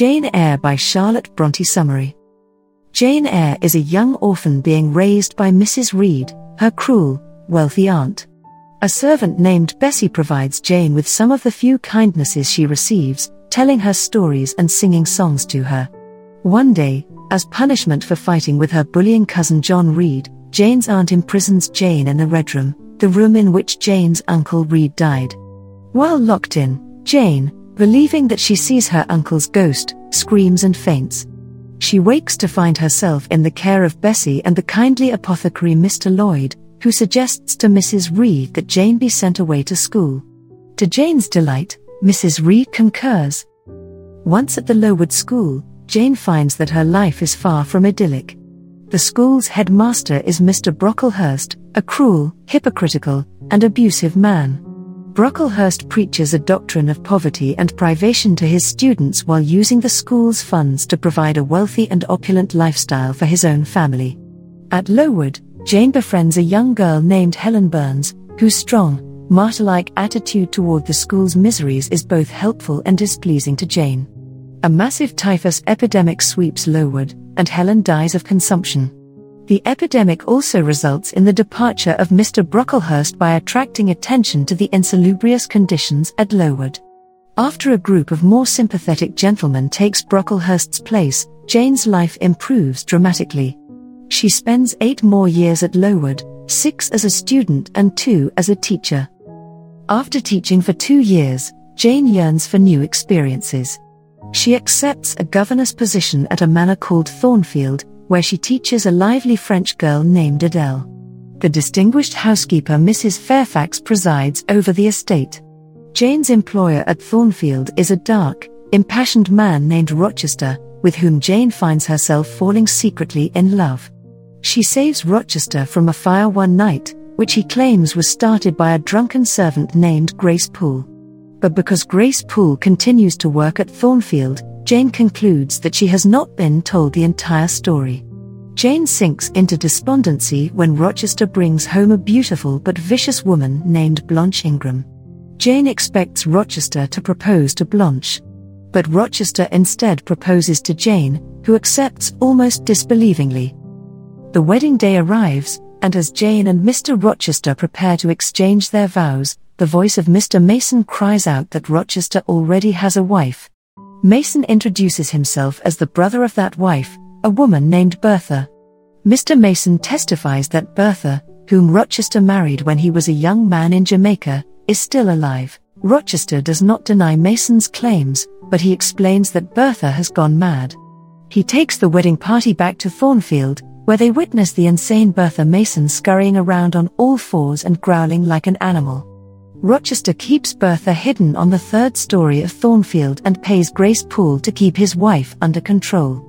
Jane Eyre by Charlotte Bronte Summary. Jane Eyre is a young orphan being raised by Mrs. Reed, her cruel, wealthy aunt. A servant named Bessie provides Jane with some of the few kindnesses she receives, telling her stories and singing songs to her. One day, as punishment for fighting with her bullying cousin John Reed, Jane's aunt imprisons Jane in the Red Room, the room in which Jane's uncle Reed died. While locked in, Jane, believing that she sees her uncle's ghost, screams and faints. She wakes to find herself in the care of Bessie and the kindly apothecary Mr. Lloyd, who suggests to Mrs. Reed that Jane be sent away to school. To Jane's delight, Mrs. Reed concurs. Once at the Lowood School, Jane finds that her life is far from idyllic. The school's headmaster is Mr. Brocklehurst, a cruel, hypocritical, and abusive man. Brocklehurst preaches a doctrine of poverty and privation to his students while using the school's funds to provide a wealthy and opulent lifestyle for his own family. At Lowood, Jane befriends a young girl named Helen Burns, whose strong, martyr like attitude toward the school's miseries is both helpful and displeasing to Jane. A massive typhus epidemic sweeps Lowood, and Helen dies of consumption. The epidemic also results in the departure of Mr. Brocklehurst by attracting attention to the insalubrious conditions at Lowood. After a group of more sympathetic gentlemen takes Brocklehurst's place, Jane's life improves dramatically. She spends eight more years at Lowood, six as a student and two as a teacher. After teaching for two years, Jane yearns for new experiences. She accepts a governess position at a manor called Thornfield, where she teaches a lively French girl named Adele. The distinguished housekeeper Mrs. Fairfax presides over the estate. Jane's employer at Thornfield is a dark, impassioned man named Rochester, with whom Jane finds herself falling secretly in love. She saves Rochester from a fire one night, which he claims was started by a drunken servant named Grace Poole. But because Grace Poole continues to work at Thornfield, Jane concludes that she has not been told the entire story. Jane sinks into despondency when Rochester brings home a beautiful but vicious woman named Blanche Ingram. Jane expects Rochester to propose to Blanche. But Rochester instead proposes to Jane, who accepts almost disbelievingly. The wedding day arrives, and as Jane and Mr. Rochester prepare to exchange their vows, the voice of Mr. Mason cries out that Rochester already has a wife. Mason introduces himself as the brother of that wife, a woman named Bertha. Mr. Mason testifies that Bertha, whom Rochester married when he was a young man in Jamaica, is still alive. Rochester does not deny Mason's claims, but he explains that Bertha has gone mad. He takes the wedding party back to Thornfield, where they witness the insane Bertha Mason scurrying around on all fours and growling like an animal. Rochester keeps Bertha hidden on the third story of Thornfield and pays Grace Poole to keep his wife under control.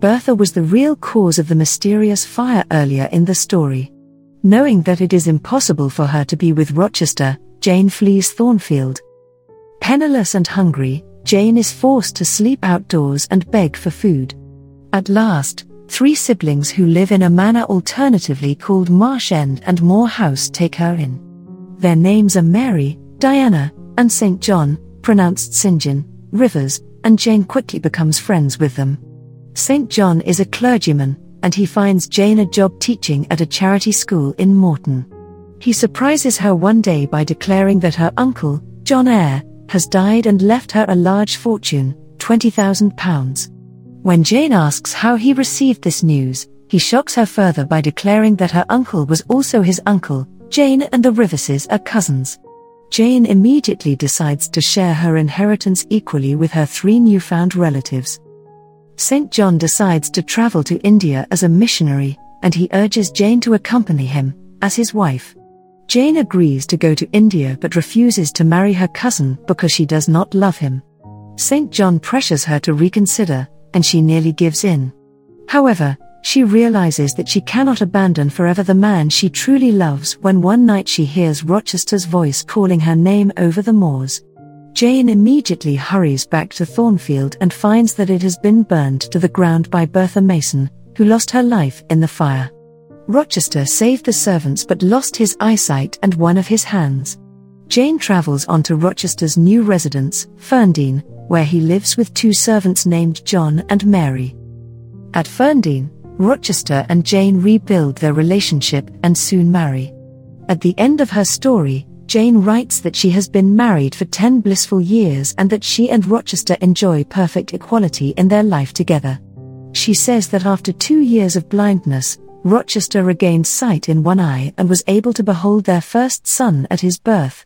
Bertha was the real cause of the mysterious fire earlier in the story. Knowing that it is impossible for her to be with Rochester, Jane flees Thornfield. Penniless and hungry, Jane is forced to sleep outdoors and beg for food. At last, three siblings who live in a manor alternatively called Marsh End and Moor House take her in. Their names are Mary, Diana, and St. John, pronounced. John, Rivers, and Jane quickly becomes friends with them. St. John is a clergyman, and he finds Jane a job teaching at a charity school in Morton. He surprises her one day by declaring that her uncle, John Eyre, has died and left her a large fortune, £20,000. When Jane asks how he received this news, he shocks her further by declaring that her uncle was also his uncle, Jane and the Riverses are cousins. Jane immediately decides to share her inheritance equally with her three newfound relatives. St. John decides to travel to India as a missionary, and he urges Jane to accompany him, as his wife. Jane agrees to go to India but refuses to marry her cousin because she does not love him. St. John pressures her to reconsider, and she nearly gives in. However, she realizes that she cannot abandon forever the man she truly loves when one night she hears Rochester's voice calling her name over the moors. Jane immediately hurries back to Thornfield and finds that it has been burned to the ground by Bertha Mason, who lost her life in the fire. Rochester saved the servants but lost his eyesight and one of his hands. Jane travels on to Rochester's new residence, Ferndean, where he lives with two servants named John and Mary. At Ferndean, Rochester and Jane rebuild their relationship and soon marry. At the end of her story, Jane writes that she has been married for 10 blissful years and that she and Rochester enjoy perfect equality in their life together. She says that after two years of blindness, Rochester regained sight in one eye and was able to behold their first son at his birth,